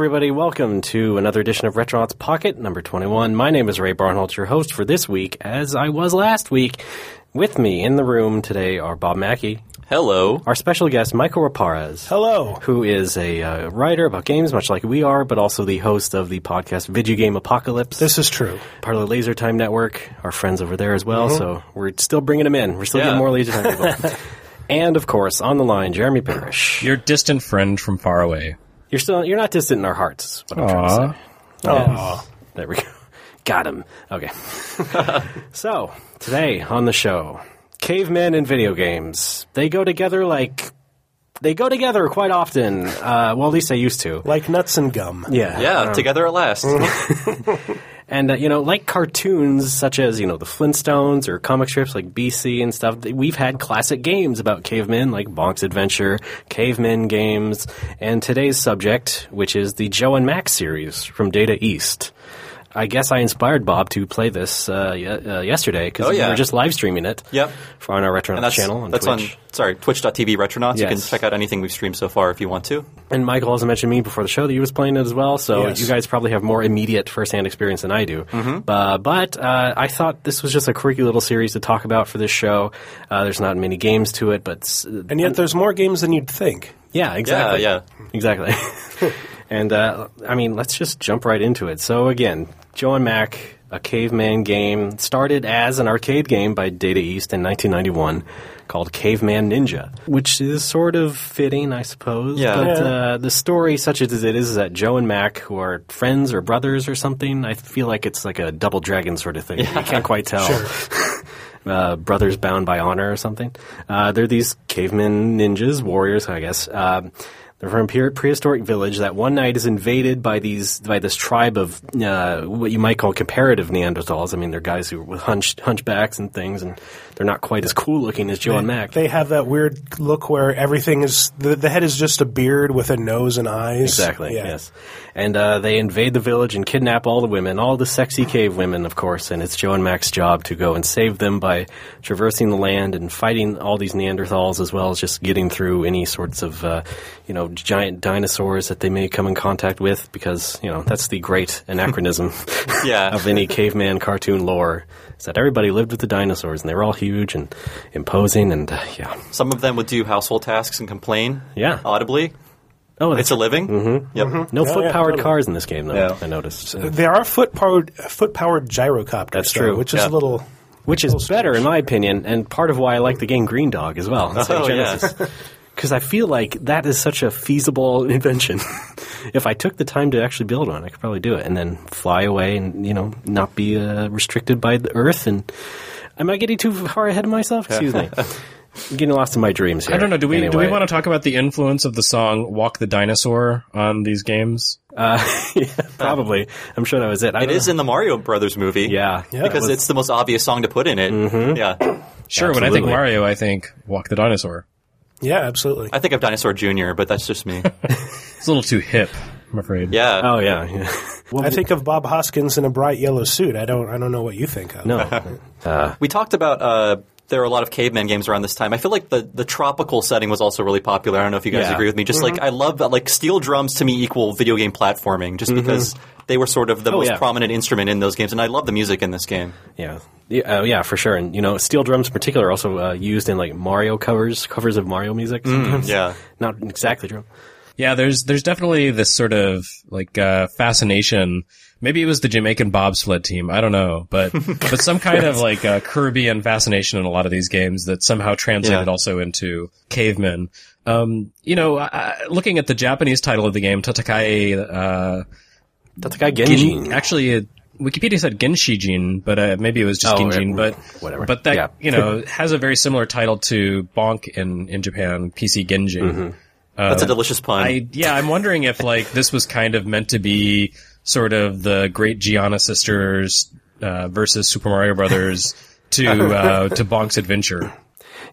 Hi, everybody. Welcome to another edition of Retronauts Pocket, number 21. My name is Ray Barnholt, your host for this week, as I was last week. With me in the room today are Bob Mackey, Hello. our special guest, Mikel Reparaz. Hello. Who is a uh, writer about games, much like we are, but also the host of the podcast Vidjagame Apocalypse. This is true. part of the Laser Time Network, our friends over there as well. So we're still bringing them in. We're still Yeah. getting more Laser Time people. and of course, on the line, Jeremy Parrish. Your distant friend from far away. You're still you're not distant in our hearts. Is what I'm trying to say. Aw. There we go. Got him. Okay. so today on the show, cavemen and video games. They go together like they go together quite often. Uh, well, at least they used to. Like nuts and gum. Yeah. Yeah, together at last. And uh, you know, like cartoons such as you know the Flintstones or comic strips like BC and stuff, we've had classic games about cavemen like Bonk's Adventure, Cavemen games, and today's subject, which is the Joe and Max series from Data East. I guess I inspired Bob to play this uh, ye- uh, yesterday because Oh, we were just live streaming it. Yep. For on our Retronauts And that's, channel on that's Twitch. on, sorry, twitch.tv Retronauts. You can check out anything we've streamed so far if you want to. And Mikel also mentioned me before the show that he was playing it as well, so Yes. you guys probably have more immediate first-hand experience than I do. Mm-hmm. Uh, but uh, I thought this was just a quirky little series to talk about for this show. Uh, there's not many games to it, but s- And yet there's more games than you'd think. yeah, exactly. yeah. exactly. and uh, I mean, let's just jump right into it. So again, Joe and Mac, a caveman game, started as an arcade game by Data East in 1991 called Caveman Ninja, which is sort of fitting, I suppose. Yeah. But Uh, the story, such as it is, is that Joe and Mac, who are friends or brothers or something, I feel like it's like a double dragon sort of thing. You can't quite tell. uh, brothers bound by honor or something. Uh, they're these caveman ninjas, warriors, I guess. They're from a pre- prehistoric village that one night is invaded by these by this tribe of uh, what you might call comparative Neanderthals. I mean, they're guys who hunched hunchbacks and things, and they're not quite as cool looking as Joe and Mac. They have that weird look where everything is the, the head is just a beard with a nose and eyes. Exactly. Yeah. Yes. And uh, they invade the village and kidnap all the women, all the sexy cave women, of course. And it's Joe and Mac's job to go and save them by traversing the land and fighting all these Neanderthals, as well as just getting through any sorts of, uh, you know, giant dinosaurs that they may come in contact with, because you know that's the great anachronism Yeah. of any caveman cartoon lore. Is that everybody lived with the dinosaurs, and they were all huge and imposing, and uh, yeah, Some of them would do household tasks and complain Yeah. audibly. oh, It's a living. Mm-hmm. Yep. no Yeah, foot yeah, powered totally. cars in this game, though. Yeah. I noticed. There are foot powered foot powered gyrocopters. That's though, true. which is Yeah. a little. which is better in my opinion, and part of why I like the game Green Dog as well. Oh, Genesis. Because I feel like that is such a feasible invention. if I took the time to actually build one, I could probably do it, and then fly away, and you know, not be uh, restricted by the Earth. And am I getting too far ahead of myself? Excuse me. I'm getting lost in my dreams here. I don't know. Do we do we want to talk about the influence of the song "Walk the Dinosaur" on these games? Uh, yeah, probably. I'm sure that was it. I It don't in the Mario Brothers movie. Yeah. Yeah. Because it's the most obvious song to put in it. Mm-hmm. Yeah. Sure. When I think Mario, I think "Walk the Dinosaur." Yeah, absolutely. I think of Dinosaur Jr., but that's just me. It's a little too hip. I'm afraid. Yeah. Oh yeah. yeah. Well, I think of Bob Hoskins in a bright yellow suit. I don't. I don't know what you think of. no. We talked about uh, there were a lot of caveman games around this time. I feel like the, the tropical setting was also really popular. I don't know if you guys Yeah. agree with me. Just Mm-hmm. like I love that, like steel drums to me equal video game platforming, just because they were sort of the Oh, most yeah. prominent instrument in those games, and I love the music in this game. Yeah, yeah, uh, yeah, for sure. And you know, steel drums in particular are also uh, used in like Mario covers, covers of Mario music. Sometimes. yeah. not exactly drum. Yeah, there's there's definitely this sort of like uh, fascination. Maybe it was the Jamaican bobsled team. I don't know, but but some kind of like uh, Caribbean fascination in a lot of these games that somehow translated Yeah. also into cavemen. Um, you know, I, I- looking at the Japanese title of the game, Tatakai, uh, That's the guy Genji. Actually, Wikipedia said Genshijin, but uh, maybe it was just Oh, Genjin. But whatever. But that Yeah. you know has a very similar title to Bonk in in Japan, PC Genjin. That's a delicious pun. I yeah, I'm wondering if like this was kind of meant to be sort of the Great Giana Sisters uh, versus Super Mario Brothers to uh, to Bonk's Adventure.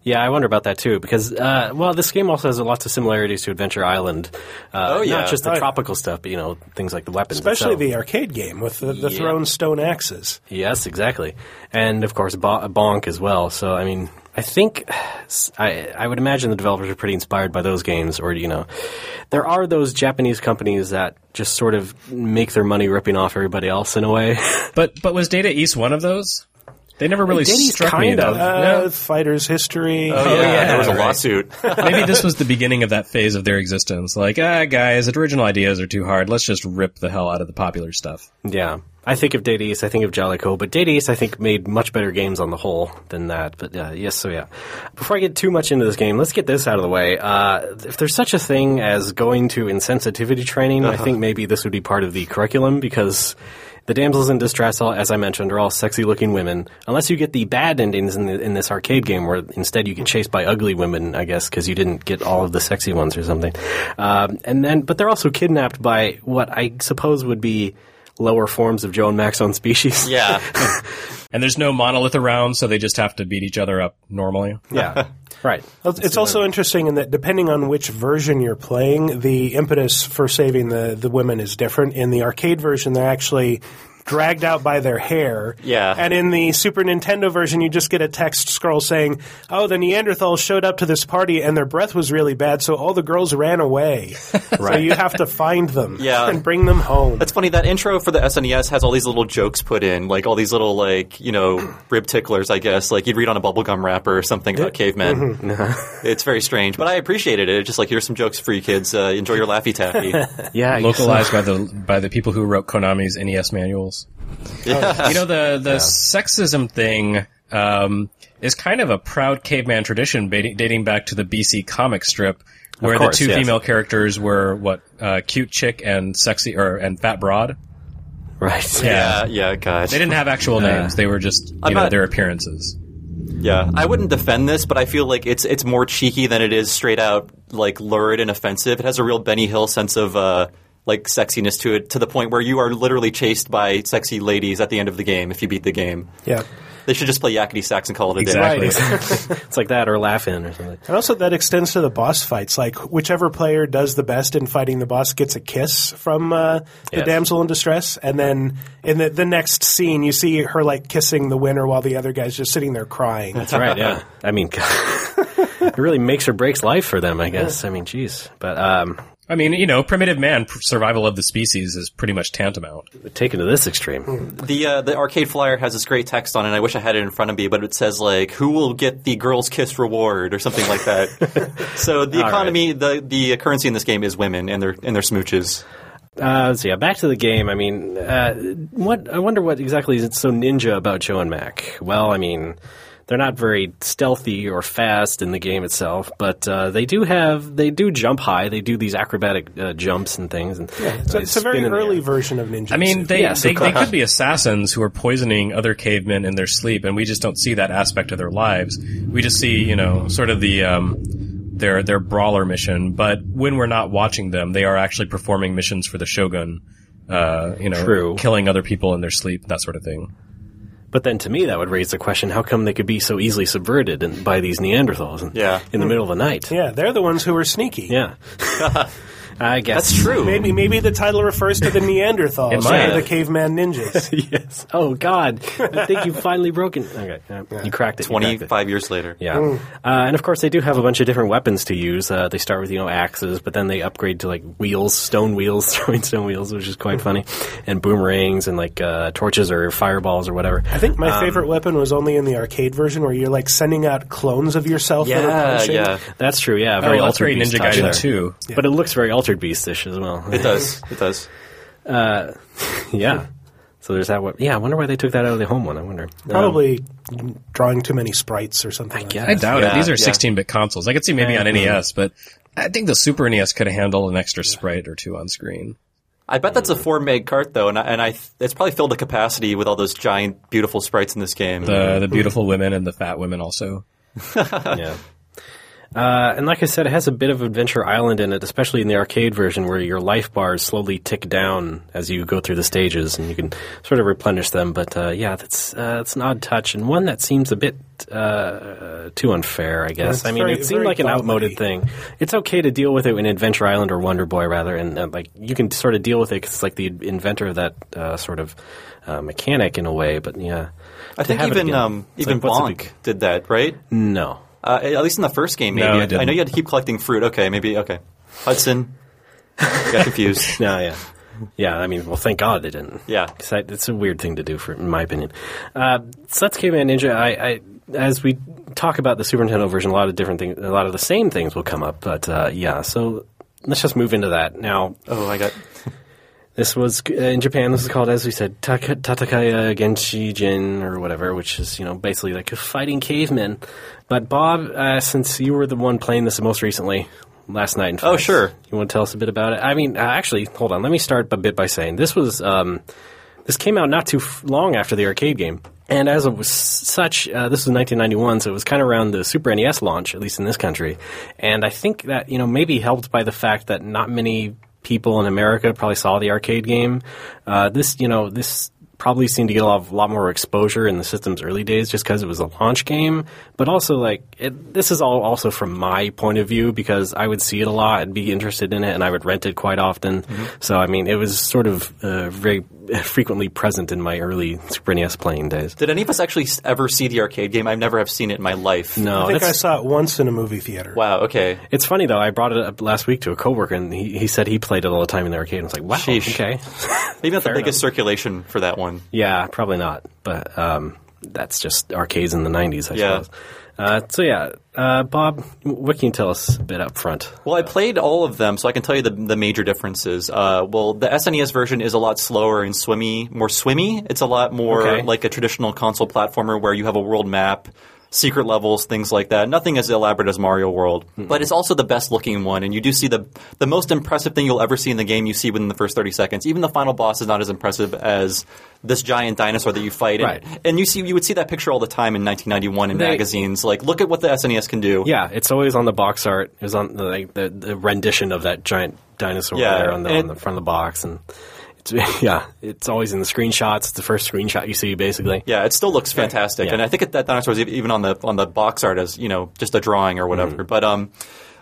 Yeah, I wonder about that too because uh, well, this game also has lots of similarities to Adventure Island. Uh, Oh, yeah. not just the yeah. tropical stuff, but you know things like the weapons, Especially itself. the arcade game with the, the Yeah. thrown stone axes. yes, exactly, and of course Bonk as well. So I mean, I think I, I would imagine the developers are pretty inspired by those games, or you know, there are those Japanese companies that just sort of make their money ripping off everybody else in a way. But but was Data East one of those? They never really Data East struck me kind though. of. Uh, No? Fighter's History. Oh, yeah, yeah, there was a lawsuit. Maybe this was the beginning of that phase of their existence. Like, ah, guys, original ideas are too hard. Let's just rip the hell out of the popular stuff. yeah, I think of Data East, I think of Jaleco, but Data East I think made much better games on the whole than that. But uh, yes, so yeah. Before I get too much into this game, let's get this out of the way. Uh, if there's such a thing as going to insensitivity training, I think maybe this would be part of the curriculum because. The damsels in distress, as I mentioned, are all sexy-looking women. Unless you get the bad endings in, the, in this arcade game, where instead you get chased by ugly women, I guess, because you didn't get all of the sexy ones or something. Um, and then, but they're also kidnapped by what I suppose would be lower forms of Joe and Mac's own species. yeah. And there's no monolith around, so they just have to beat each other up normally. Yeah. Right. It's also interesting in that depending on which version you're playing, the impetus for saving the, the women is different. In the arcade version, they're actually dragged out by their hair. Yeah. And in the Super Nintendo version, you just get a text scroll saying, "Oh, the Neanderthals showed up to this party and their breath was really bad, so all the girls ran away. right. So you have to find them Yeah. and bring them home." That's funny. That intro for the SNES has all these little jokes put in, like all these little, like you know, rib ticklers. I guess like you'd read on a bubblegum wrapper or something about cavemen. Mm-hmm. it's very strange, but I appreciated it. It's just like here's some jokes for you kids. Uh, enjoy your laffy taffy. Yeah. I guess so. Localized by the by the people who wrote Konami's NES manuals. Yeah. You know the the sexism thing um, is kind of a proud caveman tradition dating, dating back to the BC comic strip, where course, the two yes. female characters were what uh, cute chick and sexy or and fat broad. Right. yeah, yeah, God. They didn't have actual names; they were just you I'm know not- their appearances. Yeah, I wouldn't defend this, but I feel like it's it's more cheeky than it is straight out like lurid and offensive. It has a real Benny Hill sense of uh, like sexiness to it, to the point where you are literally chased by sexy ladies at the end of the game if you beat the game. yeah. They should just play yakety sax and call it a Exactly. day. Exactly. it's like that or laughing or something. And also that extends to the boss fights. Like whichever player does the best in fighting the boss gets a kiss from uh, the Yes. damsel in distress, and then in the, the next scene you see her like kissing the winner while the other guy's just sitting there crying. That's right. Yeah. I mean, it really makes or breaks life for them. I guess. I mean, geez. But um, I mean, you know, primitive man survival of the species is pretty much tantamount. taken to this extreme. The uh, the arcade flyer has this great text on it. and I wish I had it in front of me, but it says like, "Who will get the girl's kiss reward?" or something like that. so the All economy, the the currency in this game is women and their and their smooches. Uh, so yeah, back to the game. I mean, uh, what I wonder what exactly is so ninja about Joe and Mac. Well, I mean, they're not very stealthy or fast in the game itself, but uh, they do have they do jump high. They do these acrobatic uh, jumps and things. And It's, uh, a, it's a very spin in the early version of ninja. I mean, they, Yes, they, they could be assassins who are poisoning other cavemen in their sleep, and we just don't see that aspect of their lives. We just see, you know, sort of the um, their their brawler mission. But when we're not watching them, they are actually performing missions for the shogun. Uh, you know, True. killing other people in their sleep, that sort of thing. But then to me, that would raise the question: How come they could be so easily subverted in, by these Neanderthals? In, Yeah. in the hmm. middle of the night. yeah, they're the ones who are sneaky. Yeah. I guess That's true. Maybe maybe the title refers to the Neanderthals, It might. or the caveman ninjas. yes. Oh God! I think you've finally broken. Okay, yeah, you cracked it. you Twenty cracked it. five years later. Yeah, uh, and of course they do have a bunch of different weapons to use. Uh, they start with you know axes, but then they upgrade to like wheels, stone wheels, throwing stone wheels, which is quite funny, and boomerangs and like uh, torches or fireballs or whatever. I think my favorite weapon was only in the arcade version, where you're like sending out clones of yourself. that are Yeah, punching. yeah, That's true. Yeah, very oh, that's altered very beast Ninja touch Gaiden there. too. But it looks very altered beastish as well. it does. It does. yeah. So there's that one. Yeah, I wonder why they took that out of the home one. I wonder. Um, Probably drawing too many sprites or something. like guess. that. I doubt Yeah, it. These are yeah. 16-bit consoles. I could see maybe on NES, but I think the Super NES could have handled an extra sprite or two on screen. I bet that's a four meg cart though, and I, and I it's probably filled to capacity with all those giant, beautiful sprites in this game. The the beautiful women and the fat women also. yeah. Uh, and like I said, it has a bit of Adventure Island in it, especially in the arcade version, where your life bars slowly tick down as you go through the stages, and you can sort of replenish them. But uh, yeah, that's uh, it's an odd touch, and one that seems a bit uh, too unfair. I guess. It's I mean, very- it seemed like an bubbly. outmoded thing. It's okay to deal with it in Adventure Island or Wonder Boy, rather, and uh, like you can sort of deal with it because it's like the inventor of that uh, sort of uh, mechanic in a way. But yeah. I think even again. um, even like, what's the Blanc big- did that, right? No. Uh, at least in the first game, maybe. No, I, I didn't. know you had to keep collecting fruit. Okay, maybe. Okay, Hudson. got confused. No, yeah. Yeah, I mean, well, thank God they didn't. Yeah. 'Cause I- it's a weird thing to do, for, in my opinion. Uh, so that's Caveman Ninja. I, I, as we talk about the Super Nintendo version, a lot of different things, a lot of the same things will come up. But uh, yeah, so let's just move into that now. Oh, I got. This was uh, in Japan. This is called, as we said, Taka- Tatakaya Genshi Jin or whatever, which is you know basically like a fighting cavemen. But Bob, uh, since you were the one playing this most recently last night, in Oh, sure. You want to tell us a bit about it? I mean, uh, actually, hold on. Let me start a bit by saying this was um, this came out not too long after the arcade game. And as it was such, uh, this was 1991, so it was kind of around the Super NES launch, at least in this country. And I think that, you know, maybe helped by the fact that not many people in America probably saw the arcade game. Uh, this, you know, this probably seemed to get a lot, of, lot more exposure in the system's early days just because it was a launch game. But also, like, it, this is all also from my point of view because I would see it a lot and be interested in it, and I would rent it quite often. So, I mean, it was sort of uh, very frequently present in my early Super NES playing days. Did any of us actually ever see the arcade game? I've never have seen it in my life. No, I think I saw it once in a movie theater. Wow. Okay. It's funny though. I brought it up last week to a coworker, and he, he said he played it all the time in the arcade. I was like, "Wow, Sheesh. okay, Maybe not the Fair biggest circulation for that one. Yeah, probably not." But um, that's just arcades in the '90s, I Yeah. suppose. Uh, so yeah, uh, Bob, what can you tell us a bit up front? Well, I played all of them, so I can tell you the, the major differences. Uh, well, the SNES version is a lot slower and swimmy, more swimmy. It's a lot more Okay. like a traditional console platformer where you have a world map, secret levels, things like that. Nothing as elaborate as Mario World, mm-hmm. but it's also the best looking one. And you do see the the most impressive thing you'll ever see in the game. You see within the first thirty seconds. Even the final boss is not as impressive as this giant dinosaur that you fight. Right. And, and you see you would see that picture all the time in 1991 in They- magazines. Like, look at what the SNES can do. Yeah, it's always on the box art. It was on the, like the, the rendition of that giant dinosaur Yeah, there on the, and- on the front of the box, and it's yeah, it's always in the screenshots. It's the first screenshot you see, basically. Yeah, it still looks fantastic, Yeah. and I think it, that dinosaur is even on the on the box art as you know just a drawing or whatever. But um,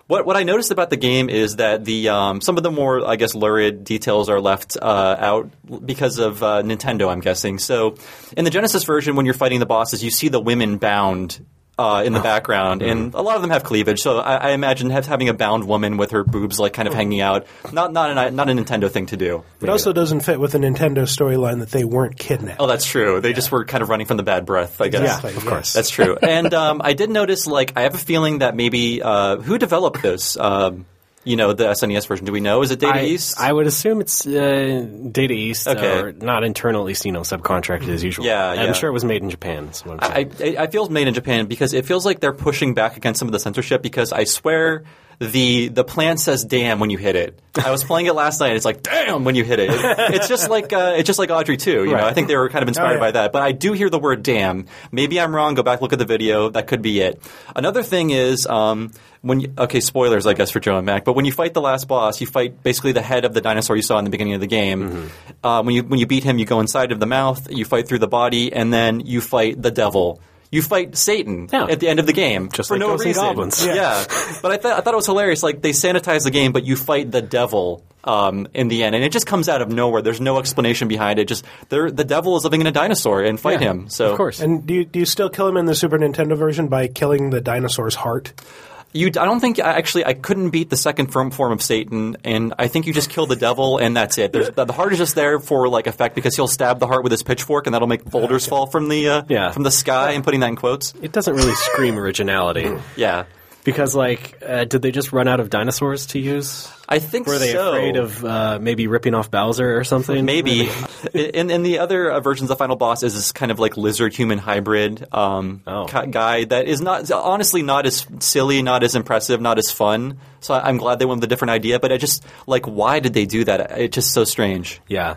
what what I noticed about the game is that the um, some of the more I guess lurid details are left uh, out because of uh, Nintendo. I'm guessing. So in the Genesis version, when you're fighting the bosses, you see the women bound. Uh, in the background, and a lot of them have cleavage. So I, I imagine have, having a bound woman with her boobs like kind of hanging out, not not a, not a Nintendo thing to do. It also doesn't fit with the Nintendo storyline that they weren't kidnapped. Oh, that's true. They just were kind of running from the bad breath, I guess. Exactly, of yes. course. That's true. and um, I did notice, like, I have a feeling that maybe uh, who developed this? Um, you know, the SNES version. Do we know? Is it Data I, East? I would assume it's uh, Data East, Okay. or not internal, at least you know, subcontracted as usual. Yeah, yeah. I'm sure it was made in Japan. Is what I'm I. I, I feel made in Japan because it feels like they're pushing back against some of the censorship. Because I swear the the plan says "damn" when you hit it. I was playing it last night. It's like "damn" when you hit it. It- it's just like uh, it's just like Audrey II. You know, I think they were kind of inspired yeah. by that. But I do hear the word "damn." Maybe I'm wrong. Go back look at the video. That could be it. Another thing is um, when you, okay, spoilers I guess for Joe and Mac. But when you fight the last boss, you fight basically the head of the dinosaur you saw in the beginning of the game. Uh, when you when you beat him, you go inside of the mouth. You fight through the body, and then you fight the devil. You fight Satan Yeah. at the end of the game Just for like no Ghosts and reason. Goblins. Yeah, but I, th- I thought it was hilarious. Like they sanitize the game, but you fight the devil um, in the end, and it just comes out of nowhere. There's no explanation behind it. Just they're, the devil is living in a dinosaur and fight Yeah, him. So of course. And do you, do you still kill him in the Super Nintendo version by killing the dinosaur's heart? You, I don't think I actually I couldn't beat the second form, form of Satan, and I think you just kill the devil and that's it. There's, the, the heart is just there for like effect because he'll stab the heart with his pitchfork and that'll make boulders fall from the uh, Yeah. from the sky. and putting that in quotes. it doesn't really scream originality Yeah, because, like, uh, did they just run out of dinosaurs to use? I think Were they so. afraid of uh, maybe ripping off Bowser or something? Maybe. in, in the other uh, versions, the final boss is this kind of like lizard human hybrid um, Oh. ki- guy that is not honestly not as silly, not as impressive, not as fun. So I'm glad they went with a different idea. But I just like why did they do that? It's just so strange. Yeah.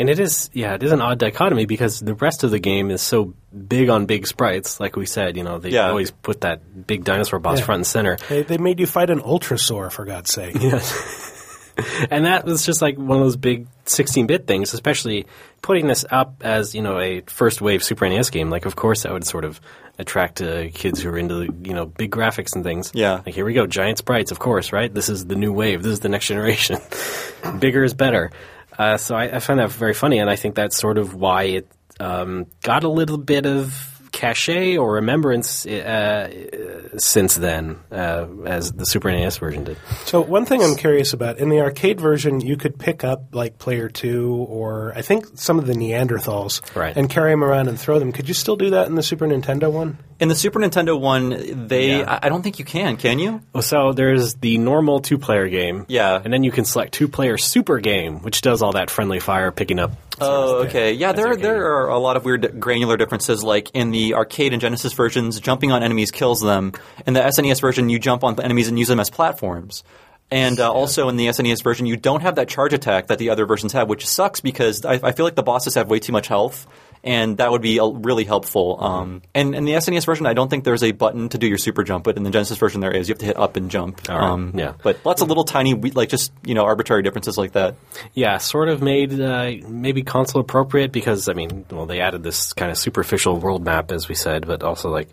And it is, yeah, it is an odd dichotomy because the rest of the game is so big on big sprites. Like we said, you know, they Yeah. always put that big dinosaur boss Yeah. front and center. They, they made you fight an Ultrasaur, for God's sake. Yes. And that was just like one of those big 16 bit things, especially putting this up as, you know, a first wave Super NES game. Like, of course, that would sort of attract uh, kids who are into, you know, big graphics and things. Yeah. Like, here we go, giant sprites, of course, right? This is the new wave. This is the next generation. Bigger is better. Uh, so I, I find that very funny, and I think that's sort of why it. um, got a little bit of cachet or remembrance uh, since then, uh, as the Super NES version did. So one thing I'm curious about in the arcade version, you could pick up like Player Two or I think some of the Neanderthals Right. and carry them around and throw them. Could you still do that in the Super Nintendo one? In the Super Nintendo one, they Yeah. I, I don't think you can. Can you? Well, So there's the normal two-player game, Yeah. and then you can select two-player super game, which does all that friendly fire picking up. Oh, okay. Yeah, there game. there are a lot of weird granular differences. Like in the arcade and Genesis versions, jumping on enemies kills them. In the SNES version, you jump on enemies and use them as platforms. And uh, also in the SNES version, you don't have that charge attack that the other versions have, which sucks because I, I feel like the bosses have way too much health, and that would be uh, really helpful. Um, and in the SNES version, I don't think there's a button to do your super jump, but in the Genesis version, there is. You have to hit up and jump. Right. Yeah. But lots of little tiny, like just you know, arbitrary differences like that. Yeah, sort of made uh, maybe console appropriate because I mean, well, they added this kind of superficial world map, as we said, but also like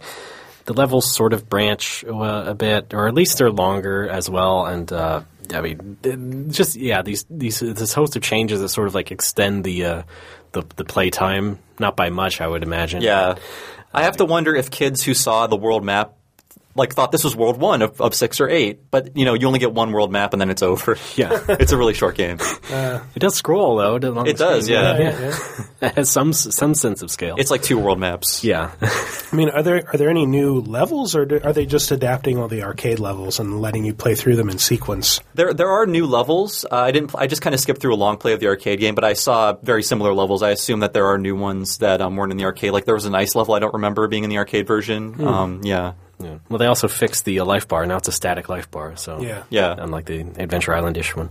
the levels sort of branch uh, a bit, or at least they're longer as well. And uh, I mean, just yeah, these these this host of changes that sort of like extend the uh, the the not by much, I would imagine. Yeah. I have to wonder if kids who saw the world map like thought this was world one of, of six or eight, but you know, you only get one world map and then it's over. Yeah. it's a really short game. It does scroll though. on It does, screen. yeah. it has some some sense of scale. It's like two world maps. yeah. I mean, are there are there any new levels, or do, are they just adapting all the arcade levels and letting you play through them in sequence? There, there are new levels. Uh, I didn't. I just kind of skipped through a long play of the arcade game, but I saw very similar levels. I assume that there are new ones that um, weren't in the arcade. Like there was an ice level I don't remember being in the arcade version. Um, yeah, Yeah. Well, they also fixed the uh, life bar. Now it's a static life bar. So Yeah. yeah. unlike the Adventure Island-ish one.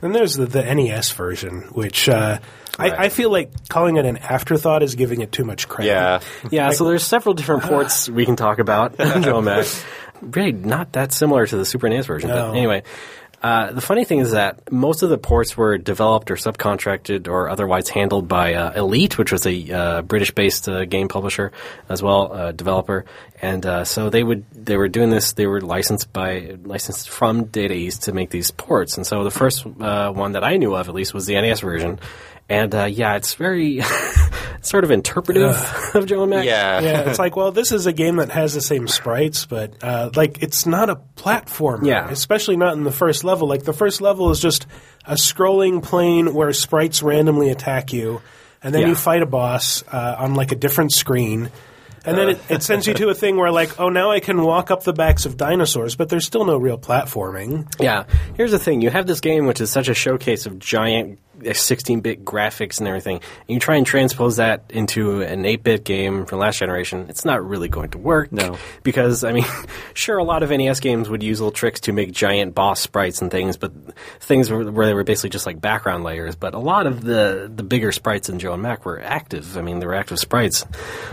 Then there's the, the NES version, which uh, Right. I, I feel like calling it an afterthought is giving it too much credit. yeah. Yeah, so there's several different ports we can talk about. Joe Mac. Really not that similar to the Super NES version. No. But anyway, uh, the funny thing is that most of the ports were developed or subcontracted or otherwise handled by uh, Elite, which was a uh, British-based uh, game publisher as well, uh, developer. And uh, so they would they were doing this. They were licensed by licensed from Data East to make these ports. And so the first uh, one that I knew of, at least, was the NES version. And uh, yeah, it's very sort of interpretive of Joe and Mac. Yeah. Yeah, it's like, well, this is a game that has the same sprites, but uh, like it's not a platformer. Yeah. especially not in the first level. Like the first level is just a scrolling plane where sprites randomly attack you, and then Yeah. you fight a boss uh, on like a different screen. And then it, it sends you to a thing where, like, oh, now I can walk up the backs of dinosaurs, but there's still no real platforming. Yeah. Here's the thing: you have this game, which is such a showcase of giant 16-bit graphics and everything. And you try and transpose that into an 8-bit game from last generation. It's not really going to work. No. because I mean, sure, a lot of NES games would use little tricks to make giant boss sprites and things, but things where, where they were basically just like background layers. But a lot of the the bigger sprites in Joe and Mac were active. I mean, they were active sprites,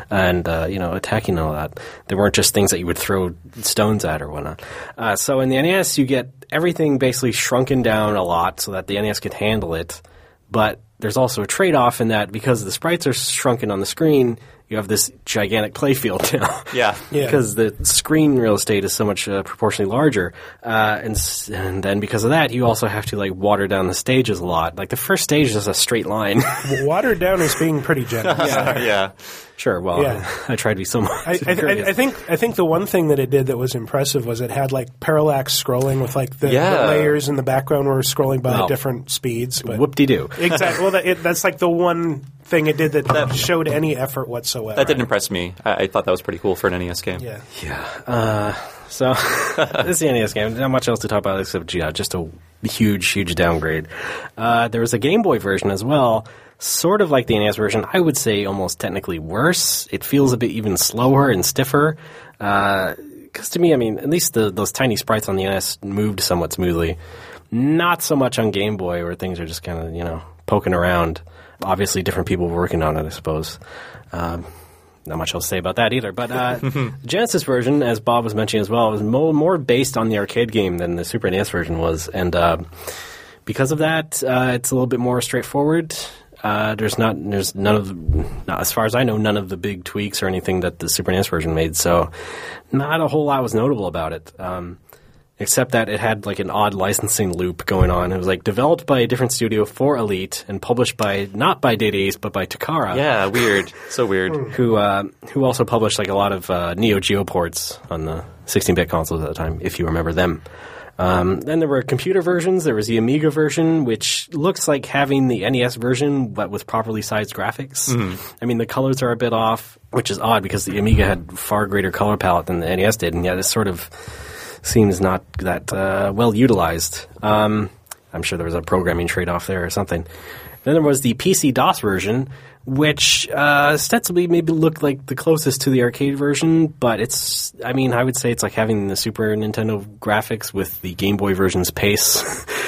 and uh, you know, attacking and all that. They weren't just things that you would throw stones at or whatnot. Uh, so in the NES, you get everything basically shrunken down a lot so that the NES could handle it. But there's also a trade-off in that because the sprites are shrunken on the screen, you have this gigantic playfield now. Yeah. Yeah. Because the screen real estate is so much uh, proportionally larger, uh, and and then because of that, you also have to like water down the stages a lot. Like the first stage is a straight line. Watered down is being pretty generous. yeah. sure, well, Yeah. I tried to be so much. I, I, I, I think I think the one thing that it did that was impressive was it had like parallax scrolling with like the, the layers in the background were scrolling by Well, different speeds. Whoop de doo. exactly, well, that, it, that's like the one thing it did that, showed any effort whatsoever. That didn't impress me. I, I thought that was pretty cool for an NES game. Yeah, Yeah. So this is the NES game. Not much else to talk about except yeah, just a huge, huge downgrade. Uh, there was a Game Boy version as well, sort of like the NES version. I would say almost technically worse. It feels a bit even slower and stiffer. Because to me, I mean, at least the, those tiny sprites on the NES moved somewhat smoothly. Not so much on Game Boy, where things are just kind of you know poking around. Obviously, different people were working on it, I suppose. Um, not much else to say about that either. But uh, Genesis version, as Bob was mentioning as well, was mo- more based on the arcade game than the Super NES version was, and uh, because of that, uh, it's a little bit more straightforward. Uh, there's not, there's none of, the, not, as far as I know, none of the big tweaks or anything that the Super NES version made. So, not a whole lot was notable about it. Um, except that it had like an odd licensing loop going on. It was like developed by a different studio for Elite and published by not by Data East but by Takara. Yeah, weird. so weird. Who uh, who also published like a lot of uh, Neo Geo ports on the 16-bit consoles at the time, if you remember them. Um, then there were computer versions. There was the Amiga version, which looks like having the NES version, but with properly sized graphics. I mean, the colors are a bit off, which is odd because the Amiga had far greater color palette than the NES did, and yet it sort of seems not that uh, well utilized. Um, I'm sure there was a programming trade off there or something. Then there was the PC DOS version, which uh, ostensibly maybe looked like the closest to the arcade version, but it's, I mean, I would say it's like having the Super Nintendo graphics with the Game Boy version's pace.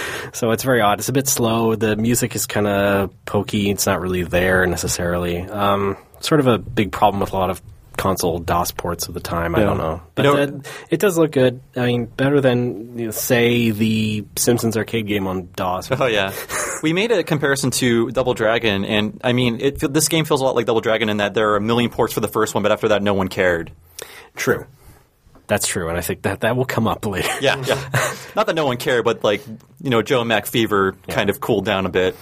so it's very odd. It's a bit slow. The music is kind of pokey. It's not really there necessarily. Um, sort of a big problem with a lot of console DOS ports of the time. I don't know, but You know- that- it does look good. I mean, better than you know, say the Simpsons arcade game on DOS. Oh yeah, we made a comparison to Double Dragon, and I mean, it, this game feels a lot like Double Dragon in that there are a million ports for the first one, but after that, no one cared. True. That's true, and I think that that will come up later. Yeah, yeah. Not that no one cared, but like you know, Joe and Mac fever kind of cooled down a bit.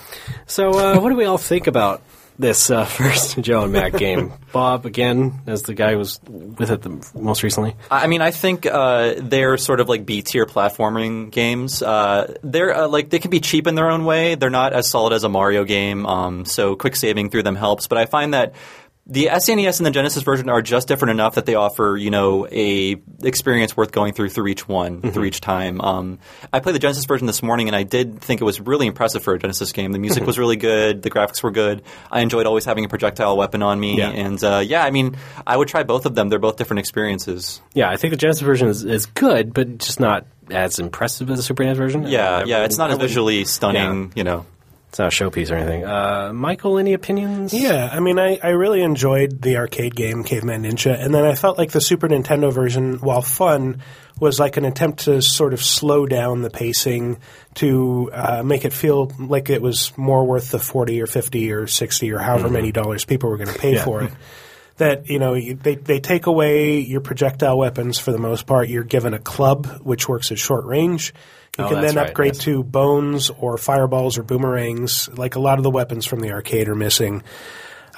So, uh, what do we all think about this uh, first Joe and Mac game? Bob, again, as the guy who was with it the most recently. I mean, I think uh, they're sort of like B tier platforming games. Uh, they're uh, like they can be cheap in their own way. They're not as solid as a Mario game, um, so quick saving through them helps. But I find that the SNES and the Genesis version are just different enough that they offer you know a experience worth going through through each one through each time. Um, I played the Genesis version this morning, and I did think it was really impressive for a Genesis game. The music was really good, the graphics were good. I enjoyed always having a projectile weapon on me, Yeah. and uh, yeah, I mean, I would try both of them. They're both different experiences. Yeah, I think the Genesis version is, is good, but just not as impressive as the Super NES version. Yeah, yeah, it's not as visually stunning, you know. It's not a showpiece or anything. Uh, Mikel, any opinions? Yeah, I mean, I, I really enjoyed the arcade game Caveman Ninja, and then I felt like the Super Nintendo version, while fun, was like an attempt to sort of slow down the pacing to uh, make it feel like it was more worth the forty or fifty or sixty or however many dollars people were going to pay Yeah. for it. That you know they they take away your projectile weapons for the most part. You're given a club which works at short range. You Oh, can then upgrade yes. to bones or fireballs or boomerangs. Like a lot of the weapons from the arcade are missing.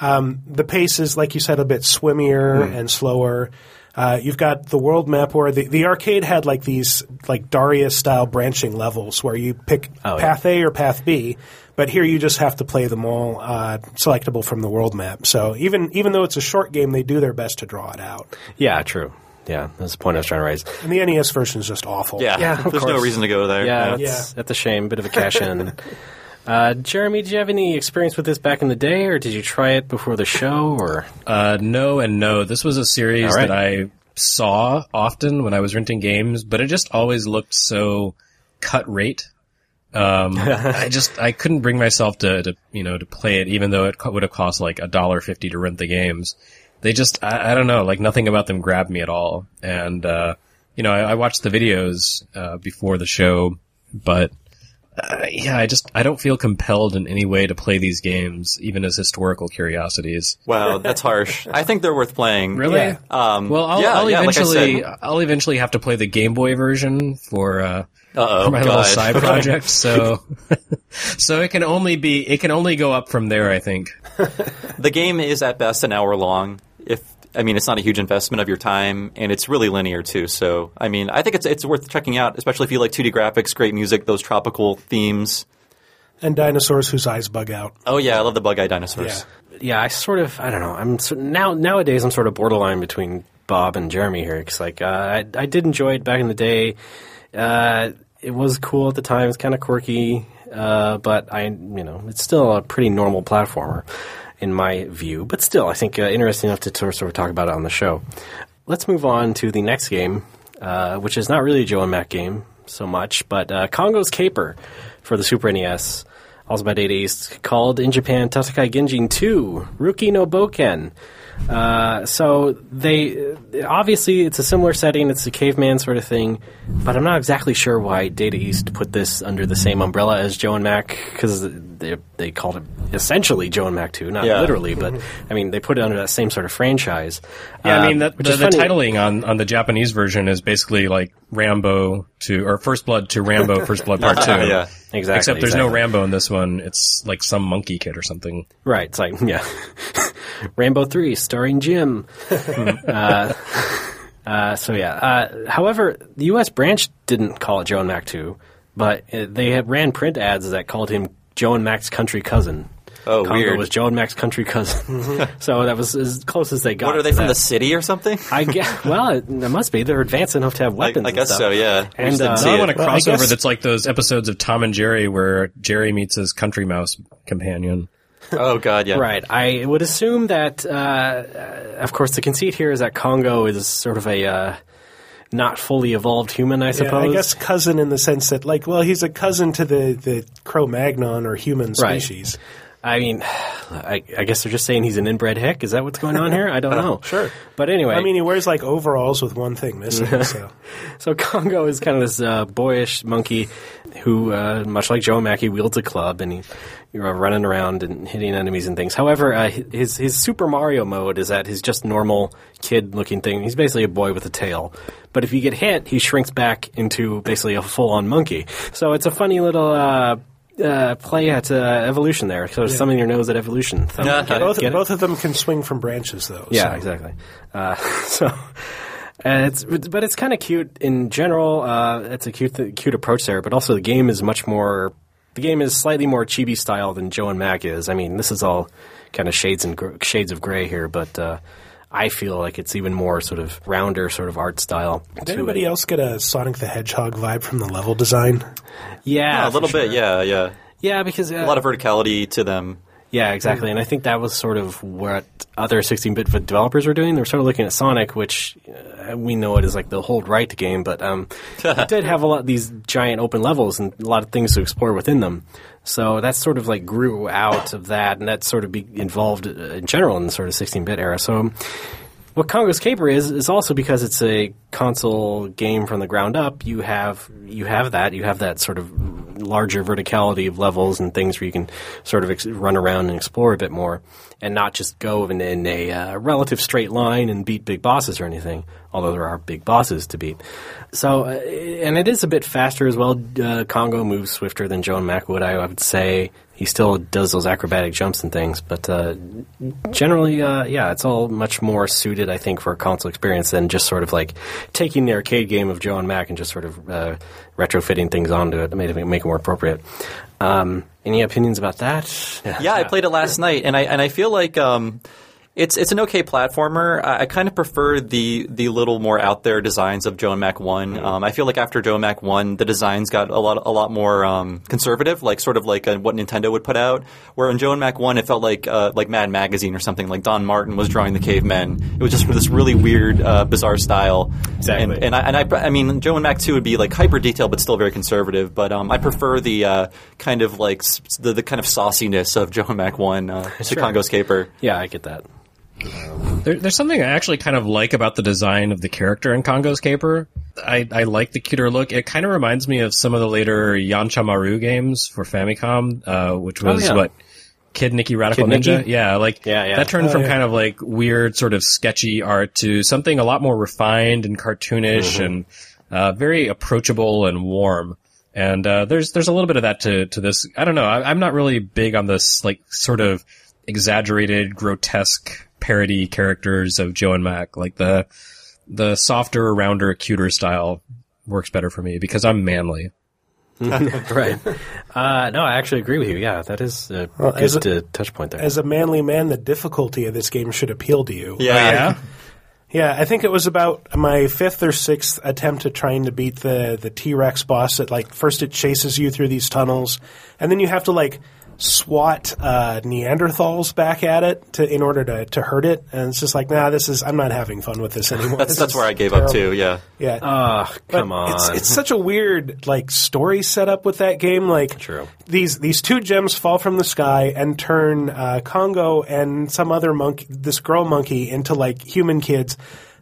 Um, the pace is, like you said, a bit swimmier Hmm. and slower. Uh, you've got the world map where the, the arcade had like these like Darius style branching levels where you pick Oh, yeah. path A or path B, but here you just have to play them all uh, selectable from the world map. So even even though it's a short game, they do their best to draw it out. Yeah, true. Yeah, that's the point I was trying to raise. And the NES version is just awful. Yeah, Yeah, of there's no reason to go there. Yeah, Yeah. that's, that's a shame. Bit of a cash in. Uh, Jeremy, did you have any experience with this back in the day, or did you try it before the show? Or Uh, no and no. This was a series All right. that I saw often when I was renting games, but it just always looked so cut rate. Um, I just I couldn't bring myself to, to you know to play it, even though it co- would have cost like a dollar fifty to rent the games. They just I, I don't know, like nothing about them grabbed me at all. And uh, you know, I, I watched the videos uh, before the show, but uh, yeah, I just I don't feel compelled in any way to play these games, even as historical curiosities. Wow, that's harsh. I think they're worth playing. Really? Yeah. Um, Well, I'll, yeah, I'll yeah, like I eventually said. I'll eventually have to play the Game Boy version for uh, Uh-oh, for my little side project. So so it can only be it can only go up from there. I think. The game is at best an hour long. If I mean, it's not a huge investment of your time, and it's really linear too. So, I mean, I think it's it's worth checking out, especially if you like 2D graphics, great music, those tropical themes. And dinosaurs whose eyes bug out. Oh yeah, I love the bug eye dinosaurs. Yeah. yeah, I sort of I don't know. I'm sort now nowadays I'm sort of borderline between Bob and Jeremy here because like uh, I I did enjoy it back in the day. Uh, it was cool at the time. It's kind of quirky, uh, but I you know it's still a pretty normal platformer in my view. But still, I think uh, interesting enough to sort of, talk about it on the show. Let's move on to the next game, uh, which is not really a Joe and Mac game so much, but uh, Congo's Caper for the Super NES, also by Data East, called in Japan Tatakai Genjin 2, Ruki no Boken. Uh, so they obviously it's a similar setting. It's a caveman sort of thing, but I'm not exactly sure why Data East put this under the same umbrella as Joe and Mac because they they called it essentially Joe and Mac Two, not Yeah. literally, but I mean they put it under that same sort of franchise. Yeah, I Uh, mean that, which the, is the titling on, on the Japanese version is basically like Rambo to or First Blood to Rambo First Blood Part Two. yeah. Exactly, Except there's no. Rambo in this one. It's like some monkey kid or something. Right. It's like, yeah. Rambo 3 starring Jim. uh, uh, so, yeah. Uh, however, the U.S. branch didn't call it Joe and Mac 2, but uh, they had ran print ads that called him Joe and Mac's country cousin. Oh, Congo weird. was Joe and Mac's country cousin. so that was as close as they got. What are they from that. the city or something? I guess. Well, it, it must be. They're advanced enough to have weapons. I and guess stuff. so. Yeah. And, just didn't uh, see I want a Well, I crossover guess- that's like those episodes of Tom and Jerry where Jerry meets his country mouse companion. Oh God, yeah. Right. I would assume that, uh, uh, of course, the conceit here is that Congo is sort of a uh, not fully evolved human, I Yeah, suppose. I guess cousin in the sense that, like, well, he's a cousin to the, the Cro-Magnon or human Right. I mean, I, I guess they're just saying he's an inbred hick. Is that what's going on here? I don't know. Sure. But anyway, I mean, he wears like overalls with one thing missing. so so Congo is kind of this uh, boyish monkey who, uh, much like Joe Mackey, wields a club and he, you know, running around and hitting enemies and things. However, uh, his his Super Mario mode is that he's just normal kid looking thing. He's basically a boy with a tail. But if you get hit, he shrinks back into basically a full on monkey. So it's a funny little. Uh, play at uh, evolution there. So thumbing your nose at evolution. Thumb, Yeah. get it? both Get both of them can swing from branches, though. Yeah, so. exactly. Uh, so, uh, it's but it's kind of cute in general. Uh, it's a cute cute approach there, but also the game is much more. The game is slightly more chibi style than Joe and Mac is. I mean, this is all kind of shades and gr- shades of gray here, but uh, I feel like it's even more sort of rounder sort of art style. Did anybody it. else get a Sonic the Hedgehog vibe from the level design? Yeah, a little for bit. Yeah, yeah. Yeah, because uh, A lot of verticality to them. Yeah, exactly. And I think that was sort of what other 16-bit developers were doing. They were sort of looking at Sonic, which uh, we know it is like the hold right game, but um, it did have a lot of these giant open levels and a lot of things to explore within them. So that sort of like grew out of that, and that sort of be involved uh, in general in the sort of 16-bit era. So what Congo's Caper is is also because it's a console game from the ground up. You have you have that you have that sort of larger verticality of levels and things where you can sort of ex- run around and explore a bit more, and not just go in, in a uh, relative straight line and beat big bosses or anything. Although there are big bosses to beat, so uh, and it is a bit faster as well. Uh, Congo moves swifter than Joe and Mac would. I would say he still does those acrobatic jumps and things, but uh, generally, uh, yeah, it's all much more suited, I think, for a console experience than just sort of like taking the arcade game of Joe and Mac and just sort of uh, retrofitting things onto it to make it, make it more appropriate. Um, any opinions about that? Yeah, I played it last night, and I and I feel like um, it's it's an okay platformer. I, I kind of prefer the the little more out there designs of Joe and Mac One. Um, I feel like after Joe and Mac One, the designs got a lot a lot more um, conservative, like sort of like uh what Nintendo would put out. Where in Joe and Mac One, it felt like uh, like Mad Magazine or something. Like Don Martin was drawing the cavemen. It was just this really weird, uh, bizarre style. Exactly. And, and I, and I, I mean, Joe and Mac 2 would be like hyper detailed, but still very conservative. But um, I prefer the uh, kind of like the, the kind of sauciness of Joe and Mac 1 uh, to Congo's Caper. Yeah, I get that. There, there's something I actually kind of like about the design of the character in Congo's Caper. I, I like the cuter look. It kind of reminds me of some of the later Yancha Maru games for Famicom, uh, which was yeah. what Kid Niki Radical Kid Ninja. Niki? Yeah, like Yeah, yeah. that turned Oh, from yeah. kind of like weird, sort of sketchy art to something a lot more refined and cartoonish and uh, very approachable and warm. And uh, there's there's a little bit of that to to this. I don't know. I, I'm not really big on this like sort of exaggerated, grotesque parody characters of Joe and Mac. Like the the softer, rounder, cuter style works better for me because I'm manly. right. Uh, no, I actually agree with you. Yeah, that is a as a- good uh, touch point there. As a manly man, the difficulty of this game should appeal to you. yeah. Yeah, I think it was about my fifth or sixth attempt at trying to beat the the T Rex boss. That like first it chases you through these tunnels, and then you have to like swat uh, Neanderthals back at it to in order to to hurt it. And it's just like, nah, this is I'm not having fun with this anymore. That's This that's where I gave up too. Yeah. Yeah. Ah, But come on. It's, it's such a weird like story setup with that game. Like True. these these two gems fall from the sky and turn uh, Congo and some other monkey, this girl monkey, into like human kids.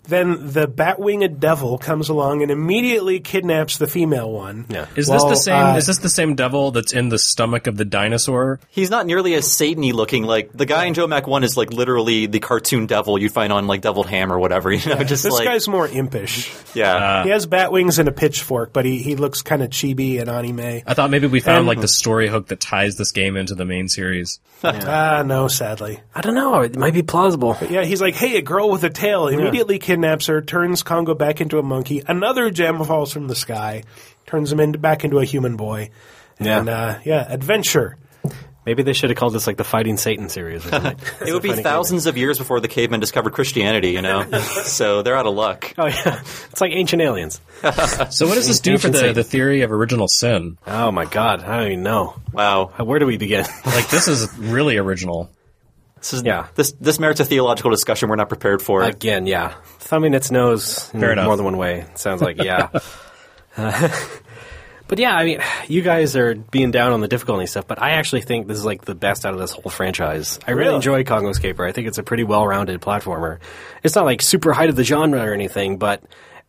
Then the bat-winged devil comes along and immediately kidnaps the female one. Yeah. Is Well, this the same? uh, is this the same devil that's in the stomach of the dinosaur? He's not nearly as Satan-y looking. Like the guy in Joe Mac One is like literally the cartoon devil you'd find on like Deviled Ham or whatever. You know, just This like guy's more impish. yeah. he has bat wings and a pitchfork, but he, he looks kind of chibi and anime. I thought maybe we found And- like the story hook that ties this game into the main series. Ah, no, sadly. I don't know. It might be plausible. But Yeah, he's like, hey, a girl with a tail. Immediately kidnaps her, turns Congo back into a monkey. Another gem falls from the sky, turns him into, back into a human boy. Yeah. Uh, yeah, adventure. Maybe they should have called this like the Fighting Satan series. Or something. It would be thousands of years before the cavemen discovered Christianity, you know. so they're out of luck. Oh yeah, it's like ancient aliens. So what does this do for the, Satan. the theory of original sin? Oh my god, I don't even know. Wow. Where do we begin? Like this is really original. This is Yeah. This this merits a theological discussion we're not prepared for. Again, yeah, thumbing its nose in enough. more than one way. Sounds like yeah. Uh, but yeah, I mean, you guys are being down on the difficulty stuff, but I actually think this is like the best out of this whole franchise. I really Really? enjoy Congo's Caper. I think it's a pretty well-rounded platformer. It's not like super height of the genre or anything, but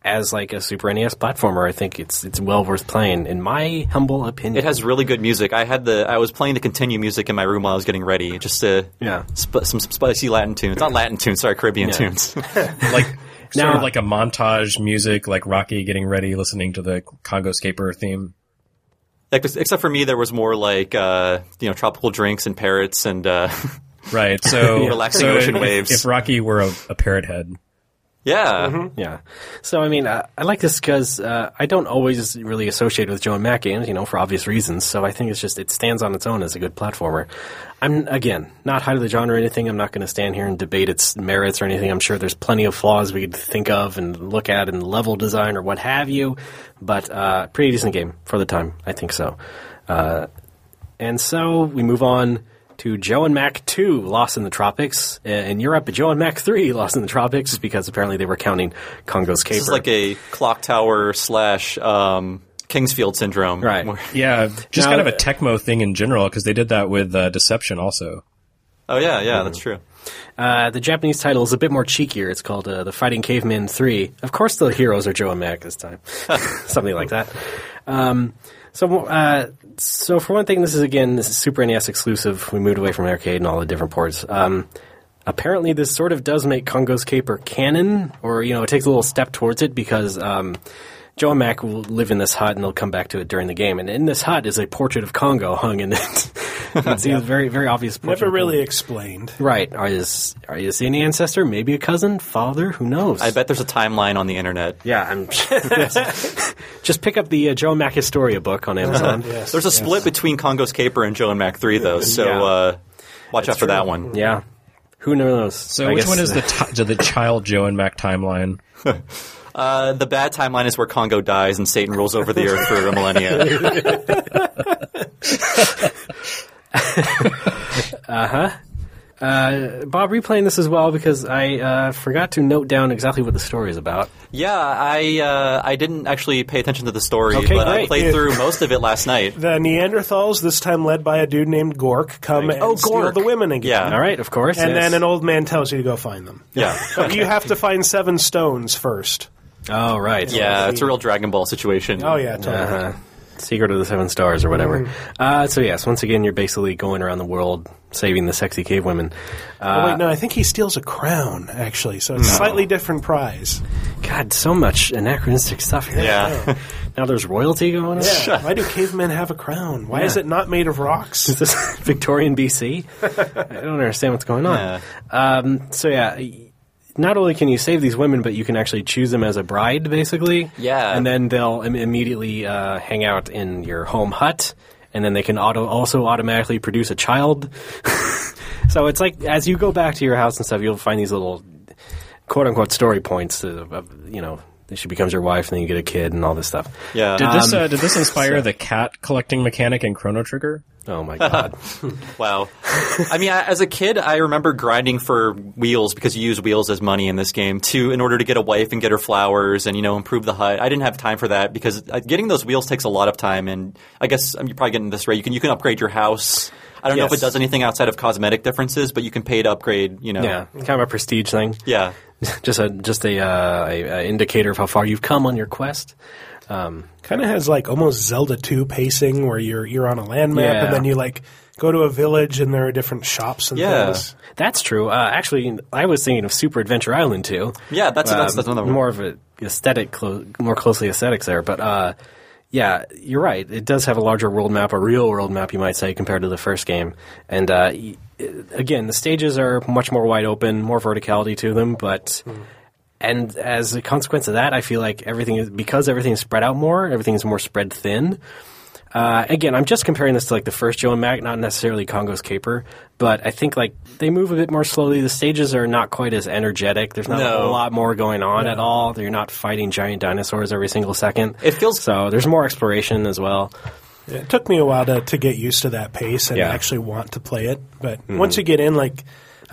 as like a Super NES platformer, I think it's it's well worth playing, in my humble opinion. It has really good music. I had the I was playing the continue music in my room while I was getting ready, just to Yeah. sp- some spicy Latin tunes. Not Latin tunes, sorry, Caribbean Yeah. tunes. Like sort Now- of like a montage music, like Rocky getting ready, listening to the Congo's Caper theme. Except for me, there was more like uh, you know tropical drinks and parrots and uh, Right. So Relaxing so ocean if- waves. If Rocky were a, a parrot head, yeah. Yeah. So, I mean, uh, I like this because uh, I don't always really associate with Joe and Mac games, you know, for obvious reasons. So I think it's just, it stands on its own as a good platformer. I'm, again, not high to the genre or anything. I'm not going to stand here and debate its merits or anything. I'm sure there's plenty of flaws we could think of and look at in level design or what have you. But uh, pretty decent game for the time. I think so. Uh, and so we move on to Joe and Mac 2, Lost in the Tropics. Uh, In Europe, Joe and Mac 3, Lost in the Tropics, because apparently they were counting Congo's Caper. This is like a clock tower slash um, King's Field syndrome. Right. yeah, just Now- kind of a Tecmo thing in general because they did that with uh, Deception also. oh yeah, yeah, that's true. Uh, the Japanese title is a bit more cheekier. It's called uh, The Fighting Cavemen 3. Of course, the heroes are Joe and Mac this time. Something like that. Um, so, uh, so for one thing, this is again this is Super NES exclusive. We moved away from arcade and all the different ports. Um, apparently, this sort of does make Congo's Caper canon, or you know, it takes a little step towards it because um, Joe and Mac will live in this hut, and they'll come back to it during the game. And in this hut is a portrait of Congo hung in it. you can see a very, very obvious. portrait Never really explained. Right. Are you, are you seeing any ancestor? Maybe a cousin? Father? Who knows? I bet there's a timeline on the internet. Yeah, I'm. Just pick up the uh, Joe Mac Historia book on Amazon. Yes. There's a split between Congo's Caper and Joe and Mac 3, though, so Yeah. uh, watch out for that one. Yeah. Who knows? So I which guess- one is the ti- the child Joe and Mac timeline? Uh, the bad timeline is where Congo dies and Satan rules over the earth for a millennia. Uh, huh. Bob, replaying this as well because I uh, forgot to note down exactly what the story is about. yeah, I uh, I didn't actually pay attention to the story, Okay, but I played Yeah. through most of it last night. The Neanderthals, this time led by a dude named Gork, come and Oh, steal Gork. the women again. Yeah. All right, of course. And yes. then an old man tells you to go find them. Yeah. But you have to find seven stones first. Oh, right. Yeah, it's a real Dragon Ball situation. Oh, yeah, totally. Uh-huh. Secret of the Seven Stars or whatever. Uh, so, yes, once again, you're basically going around the world saving the sexy cave women. Uh, oh, wait, no, I think he steals a crown, actually, so it's a slightly different prize. God, so much anachronistic stuff here. Yeah. Now there's royalty going on? Yeah. Why do cavemen have a crown? Why is it not made of rocks? Is this Victorian BC? I don't understand what's going on. Yeah. Um, so yeah, y- not only can you save these women, but you can actually choose them as a bride, basically. Yeah. and then they'll Im- immediately uh, hang out in your home hut, and then they can auto also automatically produce a child. so it's like as you go back to your house and stuff, you'll find these little quote unquote story points. Of, of, you know, she becomes your wife, and then you get a kid, and all this stuff. Yeah. Did this Um, uh, did this inspire the cat collecting mechanic in Chrono Trigger? Oh my god. Wow. I mean, I, as a kid, I remember grinding for wheels because you use wheels as money in this game to in order to get a wife and get her flowers and you know improve the hut. I didn't have time for that because uh, getting those wheels takes a lot of time. And I guess I'm probably getting this right. You can you can upgrade your house. I don't know if it does anything outside of cosmetic differences, but you can pay to upgrade. You know. yeah, kind of a prestige thing. Yeah. just a just a, uh, a, a indicator of how far you've come on your quest. Um, Kind of has like almost Zelda 2 pacing where you're you're on a land map Yeah. and then you like go to a village and there are different shops and Yeah. things. that's true. Uh, actually, I was thinking of Super Adventure Island too. Yeah, that's that's, that's another one. more of a aesthetic, clo- more closely aesthetics there. But uh, yeah, you're right. It does have a larger world map, a real world map, you might say, compared to the first game. And uh, y- again, the stages are much more wide open, more verticality to them. But and as a consequence of that, I feel like everything is because everything is spread out more. Everything is more spread thin. Uh, again, I'm just comparing this to like the first Joe and Mac, not necessarily Congo's Caper, but I think like they move a bit more slowly. The stages are not quite as energetic. There's not a No. whole lot more going on at all. You're not fighting giant dinosaurs every single second. It feels- so. There's more exploration as well. It took me a while to, to get used to that pace and Yeah. actually want to play it. But once you get in, like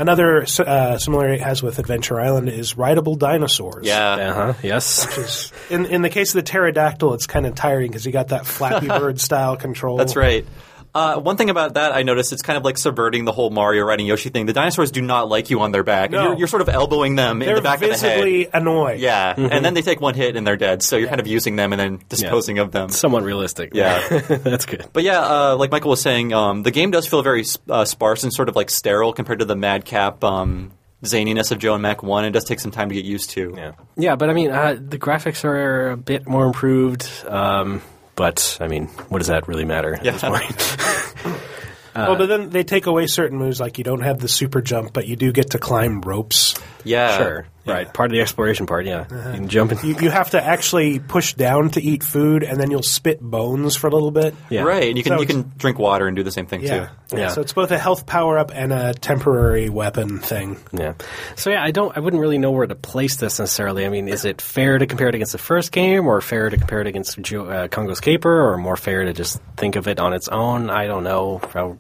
another uh, similarity it has with Adventure Island is rideable dinosaurs. Yeah. Uh huh. Yes. In, in the case of the pterodactyl, it's kind of tiring because you got that Flappy Bird style control. That's right. Uh, one thing about that I noticed it's kind of like subverting the whole Mario riding Yoshi thing. The dinosaurs do not like you on their back. No. You're, you're sort of elbowing them They're in the back of the head. annoyed. Yeah, and then they take one hit and they're dead. So you're kind of using them and then disposing of them. Somewhat realistic. Yeah. That's good. But yeah, uh, like Mikel was saying, um, the game does feel very uh, sparse and sort of like sterile compared to the madcap um, zaniness of Joe and Mac One. It does take some time to get used to. Yeah. Yeah, but I mean, uh, the graphics are a bit more improved. Um, but I mean, what does that really matter at this Yeah. point? well, but then they take away certain moves, like you don't have the super jump, but you do get to climb ropes. Yeah, sure. Right. Part of the exploration part. Yeah. You can jump in. You, you have to actually push down to eat food, and then you'll spit bones for a little bit. Yeah. Right. And you can So you can drink water and do the same thing Yeah. too. Yeah. So it's both a health power up and a temporary weapon thing. Yeah. So yeah, I don't. I wouldn't really know where to place this necessarily. I mean, is it fair to compare it against the first game, or fair to compare it against Jo- uh, Congo's Caper, or more fair to just think of it on its own? I don't know. How,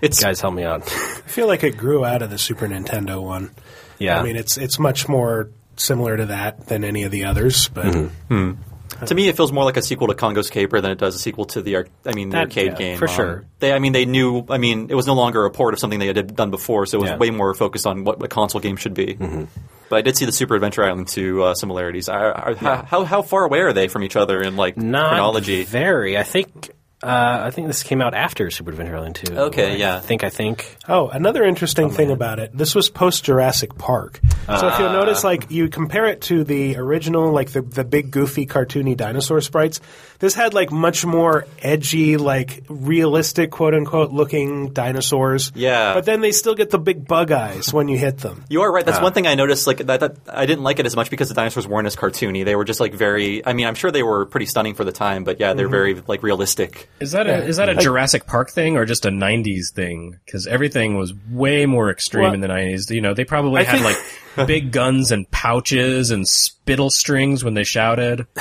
It's guys, help me out. I feel like it grew out of the Super Nintendo one. Yeah. I mean, it's it's much more similar to that than any of the others, but Mm-hmm. to me, it feels more like a sequel to Congo's Caper than it does a sequel to the I mean the That- arcade yeah, game. for Um, sure. They I mean they knew I mean it was no longer a port of something they had done before, so it was Yeah. way more focused on what a console game should be. Mm-hmm. But I did see the Super Adventure Island 2 uh, similarities. Are, are, how, how how far away are they from each other in like Not chronology? very. I think. Uh, I think this came out after Super Adventure Island 2. Okay, I yeah. think. I think. Oh, another interesting thing about it. This was post Jurassic Park. so if you'll notice, like you compare it to the original, like the the big goofy cartoony dinosaur sprites. This had like much more edgy, like realistic, quote unquote, looking dinosaurs. Yeah. But then they still get the big bug eyes when you hit them. You are right. That's one thing I noticed. Like that, that, I didn't like it as much because the dinosaurs weren't as cartoony. They were just like very. I mean, I'm sure they were pretty stunning for the time, but yeah, they're Mm-hmm. very like realistic. Is that a is that a Jurassic Park thing or just a '90s thing? Because everything was way more extreme Well, in the '90s. You know, they probably I had think- like big guns and pouches and spittle strings when they shouted.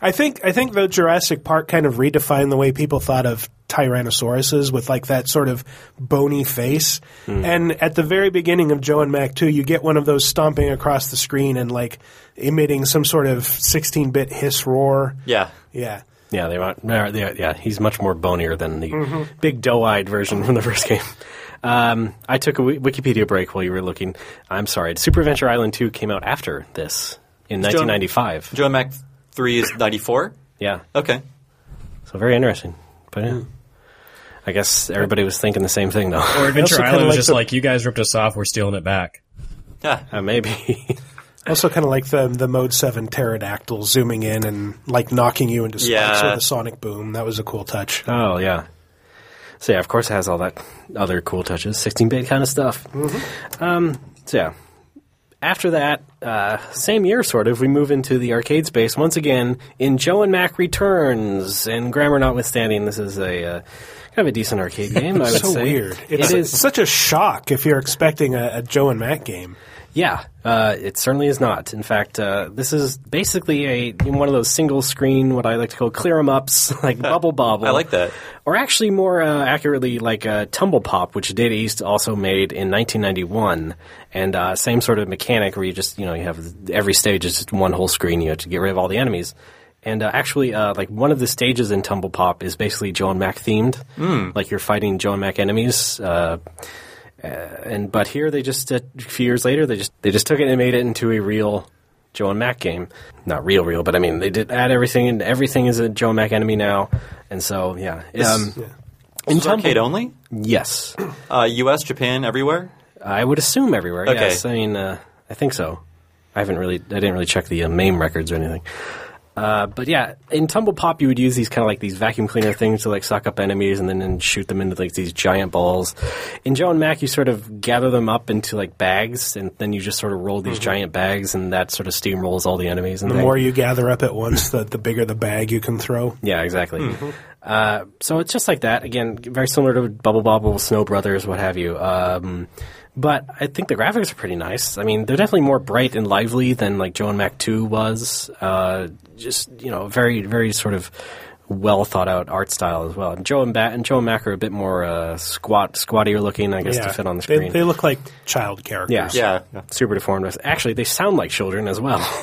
I think I think the Jurassic Park kind of redefined the way people thought of Tyrannosauruses with like that sort of bony face. Hmm. And at the very beginning of Joe and Mac 2, you get one of those stomping across the screen and like emitting some sort of 16-bit hiss roar. Yeah. Yeah. Yeah, they want. they- Yeah, he's much more bonier than the big doe-eyed version from the first game. Um, I took a Wikipedia break while you were looking. I'm sorry. Super Adventure Island 2 came out after this in 1995. Joe and Mac three is ninety four. Yeah, Okay. so very interesting. But yeah, I guess everybody was thinking the same thing though. Or Adventure Island was like just the- like you guys ripped us off, we're stealing it back. Yeah. uh, maybe. Also kind of like the the Mode 7 pterodactyl zooming in and like knocking you into space Yeah. with a sonic boom. That was a cool touch. oh yeah. So yeah, of course it has all that other cool touches, 16-bit kind of stuff. Um, so yeah. After that, uh, same year sort of, we move into the arcade space once again in Joe and Mac Returns. And grammar notwithstanding, this is a uh, kind of a decent arcade game. I would so say weird. It's it is. such a shock if you're expecting a, a Joe and Mac game. Yeah, uh, it certainly is not. In fact, uh, this is basically a one of those single screen, what I like to call clear 'em ups, like Bubble Bobble. I like that. Or actually, more uh, accurately, like uh, Tumble Pop, which Data East also made in 1991, and uh, same sort of mechanic where you just you know you have every stage is just one whole screen. You have to get rid of all the enemies. And uh, actually, uh, like one of the stages in Tumble Pop is basically Joe and Mac themed. Like you're fighting Joe and Mac enemies. Uh, and but here they just a few years later they just they just took it and made it into a real Joe and Mac game. Not real, real, but I mean they did add everything, and everything is a Joe and Mac enemy now. And so yeah, um, In arcade only? yes, Uh, U.S., Japan, everywhere? I would assume everywhere. Okay. Yes, I mean uh, I think so. I haven't really I didn't really check the uh, MAME records or anything. Uh, but yeah, in Tumble Pop, you would use these kind of like these vacuum cleaner things to like suck up enemies and then and shoot them into like these giant balls. In Joe and Mac, you sort of gather them up into like bags, and then you just sort of roll these giant bags, and that sort of steamrolls all the enemies. And The more you gather up at once, the, the bigger the bag you can throw. Yeah, exactly. Uh, so it's just like that. Again, very similar to Bubble Bobble, Snow Brothers, what have you. Um, but I think the graphics are pretty nice. I mean, they're definitely more bright and lively than like Joe and Mac 2 was. Uh, just, you know, very, very sort of well thought out art style as well. And Joe and, ba- and Joe and Mac are a bit more uh, squat, squattier looking, I guess, to fit on the screen. They, look like child characters. Yeah. Yeah. super deformed. Actually, they sound like children as well.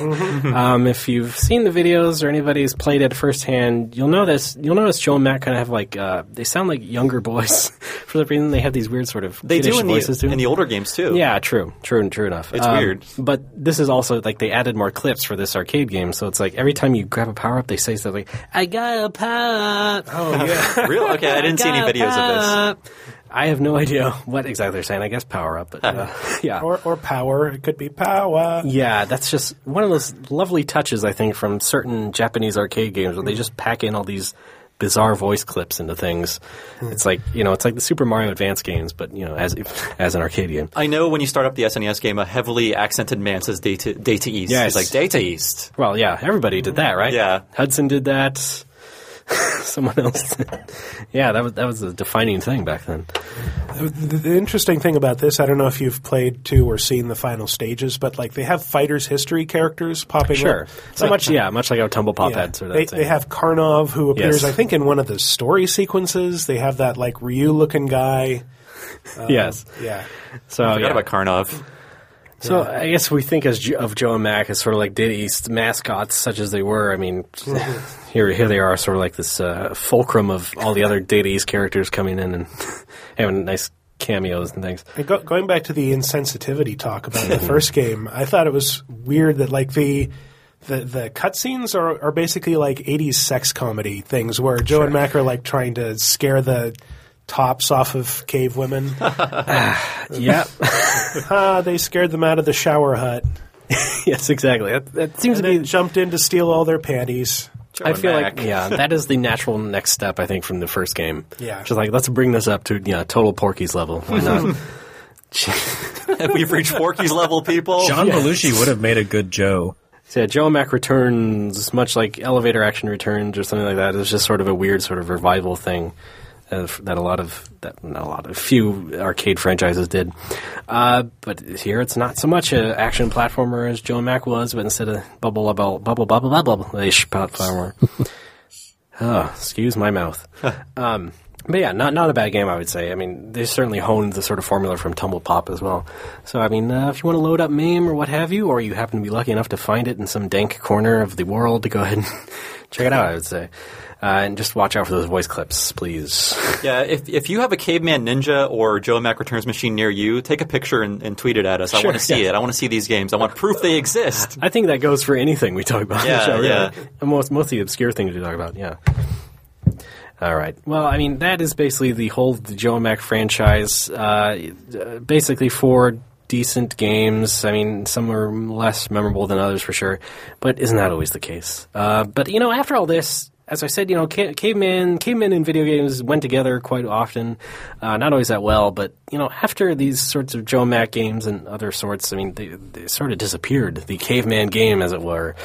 um, if you've seen the videos or anybody's played it firsthand, you'll notice you'll notice Joe and Matt kind of have like uh, they sound like younger boys for the reason they have these weird sort of They do in voices the, in the older games, too. yeah, true, true, true enough. It's Um, weird. but this is also like they added more clips for this arcade game, so it's like every time you grab a power up, they say something. I got a power. up. Oh yeah. Real? Okay, I didn't see any got a videos of this. I have no idea what exactly they're saying. I guess power up, but uh, yeah. or or power. It could be power. Yeah, that's just one of those lovely touches, I think, from certain Japanese arcade games where they just pack in all these bizarre voice clips into things. It's like you know, it's like the Super Mario Advance games, but you know, as as an arcade game. I know when you start up the SNES game, a heavily accented man says Data, data East. Yeah, it's like, Data East. Well, yeah, everybody did that, right? Yeah. Hudson did that. Someone else. Yeah, that was that was a defining thing back then. The, the interesting thing about this, I don't know if you've played to or seen the final stages, but like they have Fighter's History characters popping Sure. up. So much, yeah, much like how Tumble Pop Yeah. had sort of they, thing. they have Karnov who appears, Yes. I think, in one of the story sequences. They have that like Ryu looking guy. Um, yes. Yeah. So I forgot yeah. about Karnov. So I guess we think as of Joe and Mac as sort of like Data East mascots, such as they were. I mean, here here they are, sort of like this uh, fulcrum of all the other Data East characters coming in and having nice cameos and things. And go, going back to the insensitivity talk about the first game, I thought it was weird that like the the the cutscenes are are basically like '80s sex comedy things where Joe and Mac are like trying to scare the tops off of cave women. Yeah, ah, they scared them out of the shower hut. yes, exactly. That, that seems And to be. jumped in to steal all their panties. I feel Mac. like yeah, that is the natural next step. I think from the first game. Yeah. just like let's bring this up to yeah, total Porky's level. Why not? We've reached Forky's level, people. John Belushi would have made a good Joe. So yeah, Joe and Mac returns, much like Elevator Action returns or something like that. It's just sort of a weird sort of revival thing uh, that a lot of that not a lot of few arcade franchises did. Uh, but here it's not so much an action platformer as Joe Mac was, but instead of bubble bubble bubble bubble bubble bubble ish platformer. oh, excuse my mouth. um, but yeah, not not a bad game, I would say. I mean, they certainly honed the sort of formula from Tumble Pop as well. So, I mean, uh, if you want to load up MAME or what have you, or you happen to be lucky enough to find it in some dank corner of the world, to go ahead and check it out, I would say. Uh, and just watch out for those voice clips, please. Yeah, if, if you have a Caveman Ninja or Joe Mac Returns machine near you, take a picture and, and tweet it at us. I want to see yeah. it. I want to see these games. I want proof they exist. I think that goes for anything we talk about. Yeah, the show, really. yeah. And Most mostly obscure things we talk about. Yeah. All right. Well, I mean, that is basically the whole the Joe Mac franchise. Uh, uh, basically, four decent games. I mean, some are less memorable than others for sure, but isn't that always the case? Uh, but you know, after all this. As I said, you know, ca- caveman, cavemen in video games went together quite often. Uh, not always that well, but you know, after these sorts of Joe Mac games and other sorts, I mean, they, they sort of disappeared. The caveman game, as it were.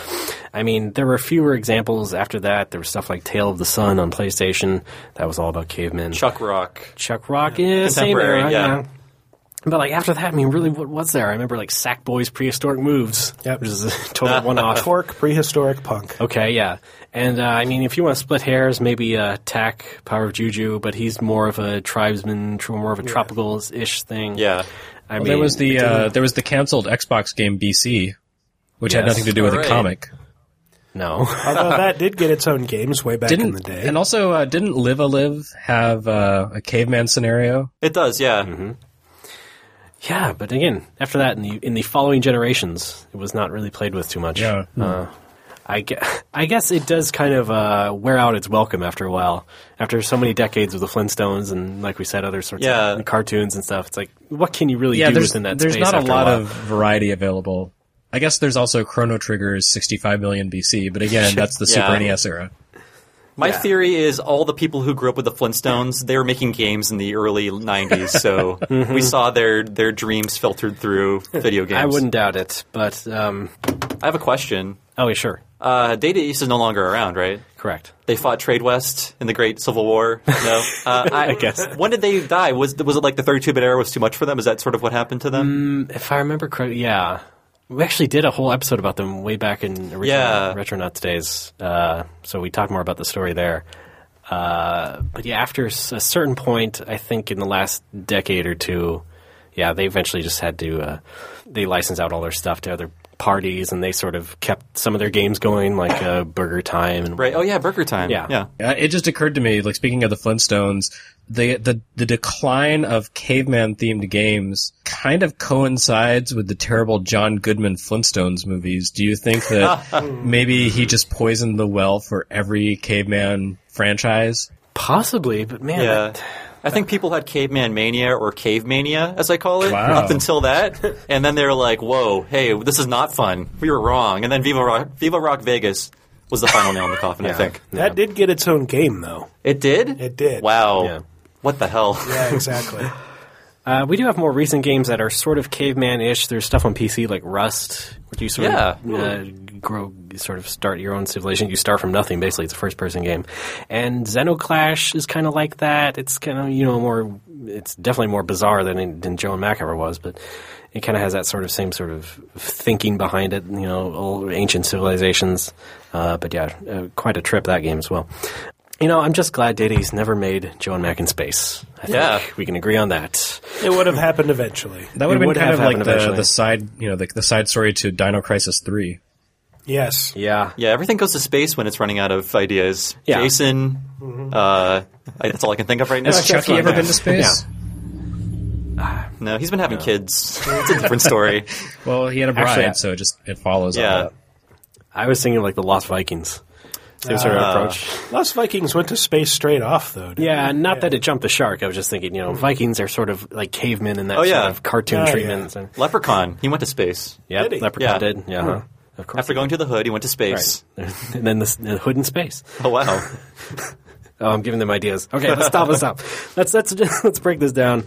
I mean, there were fewer examples after that. There was stuff like Tail of the Sun on PlayStation. That was all about cavemen. Chuck Rock. Chuck Rock, yeah, same Contemporary, era, yeah. yeah. But like after that, I mean, really, what was there? I remember like Sackboy's prehistoric moves, Yep. which is a total one-off. Tork, prehistoric punk. Okay, yeah, and uh, I mean, if you want to split hairs, maybe uh, Tak, Power of Juju, but he's more of a tribesman, tr- more of a tropical-ish thing. Yeah. I Well, mean, there was the uh, there was the canceled Xbox game BC, which had nothing to do with Alright. a comic. no. Although that did get its own games way back Didn't in the day. and also uh, didn't Live a Live have uh, a caveman scenario? It does, yeah. Yeah, but again, after that, in the in the following generations, it was not really played with too much. Yeah. Uh, I, gue- I guess it does kind of uh, wear out its welcome after a while. After so many decades of the Flintstones and, like we said, other sorts Yeah. of cartoons and stuff, it's like, what can you really yeah, do there's within that there's space not a lot while? of variety available. I guess there's also Chrono Trigger's 65 million BC, but again, that's the Super NES era. My Yeah. theory is all the people who grew up with the Flintstones, they were making games in the early 90s, so we saw their, their dreams filtered through video games. I wouldn't doubt it, but um, I have a question. oh, yeah, sure, Uh, Data East is no longer around, right? correct. They fought Tradewest in the Great Civil War. No, uh, I, guess. When did they die? Was was it like the 32-bit era was too much for them? Is that sort of what happened to them? If I remember correctly, yeah. We actually did a whole episode about them way back in original Yeah. Retronauts days, uh, so we talked more about the story there. Uh, but yeah, after a certain point, I think in the last decade or two, yeah, they eventually just had to uh, they license out all their stuff to other parties, and they sort of kept some of their games going, like uh, Burger Time and Right. Oh yeah, Burger Time. Yeah. Yeah. Uh, it just occurred to me, like speaking of the Flintstones, the the the decline of caveman themed games kind of coincides with the terrible John Goodman Flintstones movies. Do you think that maybe he just poisoned the well for every caveman franchise? possibly, but man, Yeah. that- I think people had caveman mania or cave mania, as I call it, Wow. up until that. And then they were like, whoa, hey, this is not fun. We were wrong. And then Viva Rock, Viva Rock Vegas was the final nail in the coffin, I think. That did get its own game, though. It did? It did. Wow. Yeah. What the hell? Yeah, exactly. Uh, we do have more recent games that are sort of caveman-ish. There's stuff on PC like Rust, where you sort Yeah. of uh, grow, sort of start your own civilization. You start from nothing, basically. It's a first-person game, and Zeno Clash is kind of like that. It's kind of you know more. It's definitely more bizarre than than Joe and Mac ever was, but it kind of has that sort of same sort of thinking behind it. You know, old ancient civilizations. Uh, but yeah, uh, quite a trip that game as well. You know, I'm just glad Data's never made Joe and Mac in space. I think Yeah. we can agree on that. It would have happened eventually. That would have been kind of like the, the side, you know, the, the side story to Dino Crisis 3. Yes. Yeah. Yeah, everything goes to space when it's running out of ideas. Yeah. Jason, uh, I, that's all I can think of right now. Has Chucky ever yeah. been to space? No, he's been having kids. It's a different story. Well, he had a bride, Actually, so it just it follows. all Yeah. that. I was thinking like the Lost Vikings. Same sort of Ah. approach. Lost Vikings went to space straight off, though. didn't Yeah, it? not that it jumped the shark. I was just thinking, you know, Vikings are sort of like cavemen in that Oh, sort of cartoon Oh, yeah. treatment. So, Leprechaun, he went to space. yeah, Did he? Leprechaun Yeah. did. Yeah, huh. of course. After going to the hood, he went to space. Right. and then the, the hood in space. Oh wow. Oh, I'm giving them ideas. Okay, let's stop this up. Let's let's let's break this down.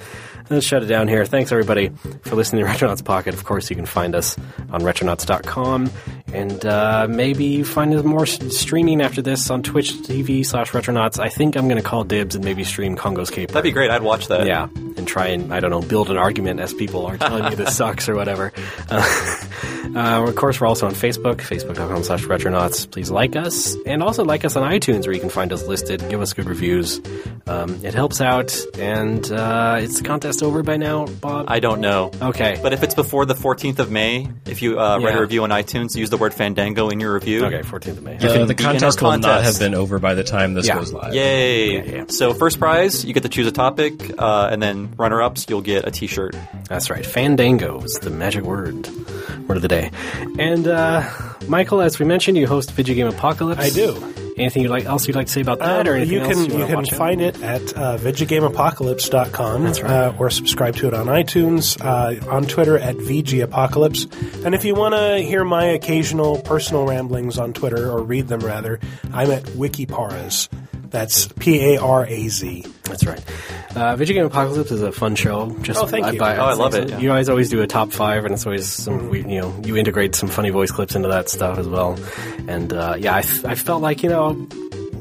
Let's shut it down here. Thanks everybody for listening to Retronauts Pocket. Of course, you can find us on retronauts.com and uh, maybe find us more streaming after this on Twitch TV slash Retronauts. I think I'm going to call dibs and maybe stream Congo's Cape. That'd be great. I'd watch that. Yeah, and try and I don't know build an argument as people are telling you this sucks or whatever. Uh, uh, of course, we're also on Facebook, facebook.com/slash retronauts. Please like us, and also like us on iTunes, where you can find us listed. Give us good reviews. Um, it helps out, and uh, it's the contest over by now, Bob. I don't know. okay, But if it's before the 14th of May, if you uh, write Yeah. a review on iTunes, use the word Fandango in your review. okay, 14th of May. The, can the be in our contest will not contest. have been over by the time this Yeah. goes live. Yay! Yeah, yeah. So first prize, you get to choose a topic, uh, and then runner-ups, you'll get a T-shirt. That's right. Fandango is the magic word, word of the day. And uh, Mikel, as we mentioned, you host Vidjagame Apocalypse. I do. Anything you'd like else you'd like to say about that, or Um, anything you else can you, you, can find it at uh, VidjagameApocalypse.com That's right. uh, or subscribe to it on iTunes, uh, on Twitter at VGApocalypse. And if you want to hear my occasional personal ramblings on Twitter, or read them rather, I'm at Wikiparaz. That's P A R A Z. That's right. Uh, Vidjagame Apocalypse is a fun show. Just Oh, thank you. buy- Oh, I love it, yeah. You guys always do a top five, and it's always some. we- You know, you integrate some funny voice clips into that stuff as well. And uh, yeah, I, f- I felt like you know,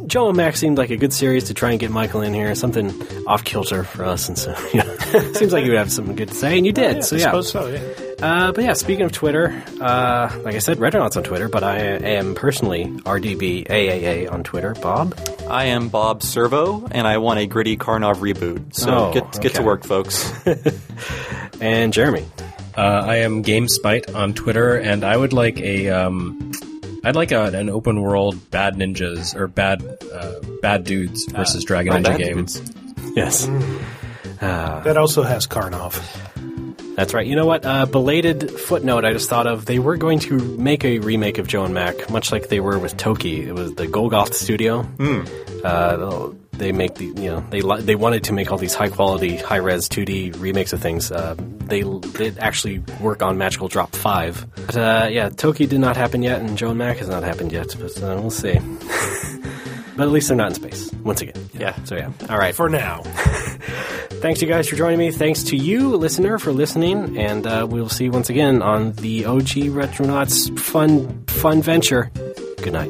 Joe and Max seemed like a good series to try and get Mikel in here. Something off kilter for us, and so you know, seems like you would have something good to say, and you did. so I suppose so, yeah. Uh, but yeah, speaking of Twitter, uh, like I said, Retronauts on Twitter, but I am personally RDBAAA on Twitter. Bob. I am Bob Servo, and I want a gritty Karnov reboot. So Oh, get get to work, folks. And Jeremy. Uh, I am GameSpite on Twitter, and I would like a um, I'd like a, an open world bad ninjas or bad uh, bad dudes versus Dragon Ninja Bad game. dudes. Yes. That also has Karnov. That's right. You know what? Uh, belated footnote I just thought of. They were going to make a remake of Joe and Mac, much like they were with Toki. It was the Golgoth studio. Uh, they make the you know they they wanted to make all these high quality, high res 2D remakes of things. Uh, they did actually work on Magical Drop Five, but uh, yeah, Toki did not happen yet, and Joe and Mac has not happened yet. But uh, we'll see. but at least they're not in space once again. Yeah. So yeah. All right. For now. Thanks, you guys, for joining me. Thanks to you, listener, for listening. And uh, we'll see you once again on the OG Retronauts fun, fun venture. Good night.